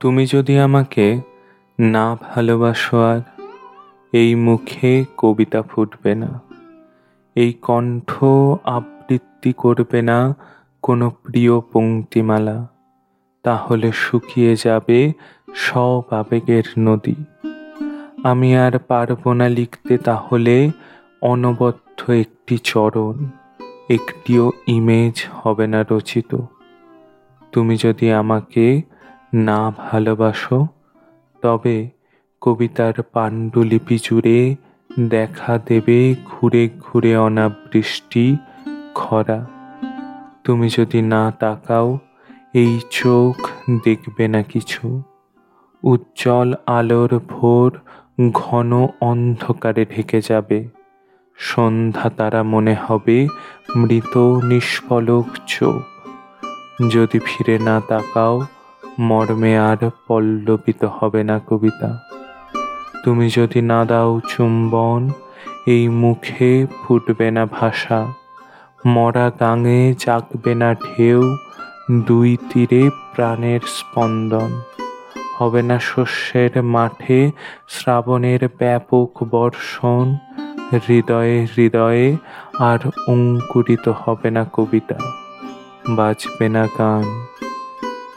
তুমি যদি আমাকে না ভালোবাসো আর এই মুখে কবিতা ফুটবে না, এই কণ্ঠ আবৃত্তি করবে না কোনো প্রিয় পংক্তিমালা তাহলে শুকিয়ে যাবে সব আবেগের নদী। আমি আর পারব না লিখতে তাহলে অনবদ্য একটি চরণ, একটিও ইমেজ হবে না রচিত। তুমি যদি আমাকে না ভালোবাসো, তবে কবিতার পাণ্ডুলিপি জুড়ে দেখা দেবে ঘুরে ঘুরে অনাবৃষ্টি, খরা। তুমি যদি না তাকাও, এই চোখ দেখবে না কিছু। উজ্জ্বল আলোর ভোর ঘন অন্ধকারে ঢেকে যাবে। সন্ধ্যা তারা মনে হবে মৃত নিষ্পলক চোখ। যদি ফিরে না তাকাও মর্মে আর পল্লবিত হবে না কবিতা। তুমি যদি না দাও চুম্বন, এই মুখে ফুটবে না ভাষা। মরা গাঙে জাগবে না ঢেউ, দুই তীরে প্রাণের স্পন্দন। হবে না শস্যের মাঠে শ্রাবণের ব্যাপক বর্ষণ, হৃদয়ে হৃদয়ে আর অঙ্কুরিত হবে না কবিতা। বাজবে না গান।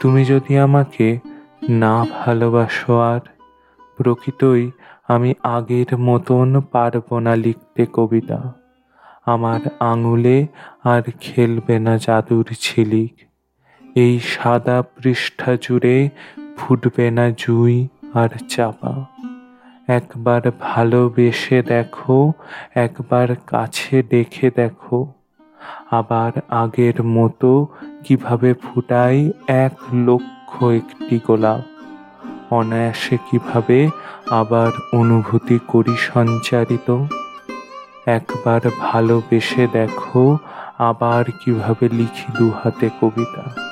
তুমি যদি আমাকে না ভালোবাসো আর প্রকৃতই আমি আগের মতন পারব না লিখতে কবিতা। আমার আঙুলে আর খেলবে না জাদুর ছিলিক এই সাদা পৃষ্ঠা জুড়ে ফুটবে না জুই আর চাপা। একবার ভালোবেসে দেখো, একবার কাছে দেখে দেখো। আবার আগের মতো কীভাবে ফুটাই এক লক্ষ একটি গোলাপ? অনায়াসে কীভাবে আবার অনুভূতি করি সঞ্চারিত? একবার ভালোবেসে দেখো আবার কীভাবে লিখি দু হাতে কবিতা।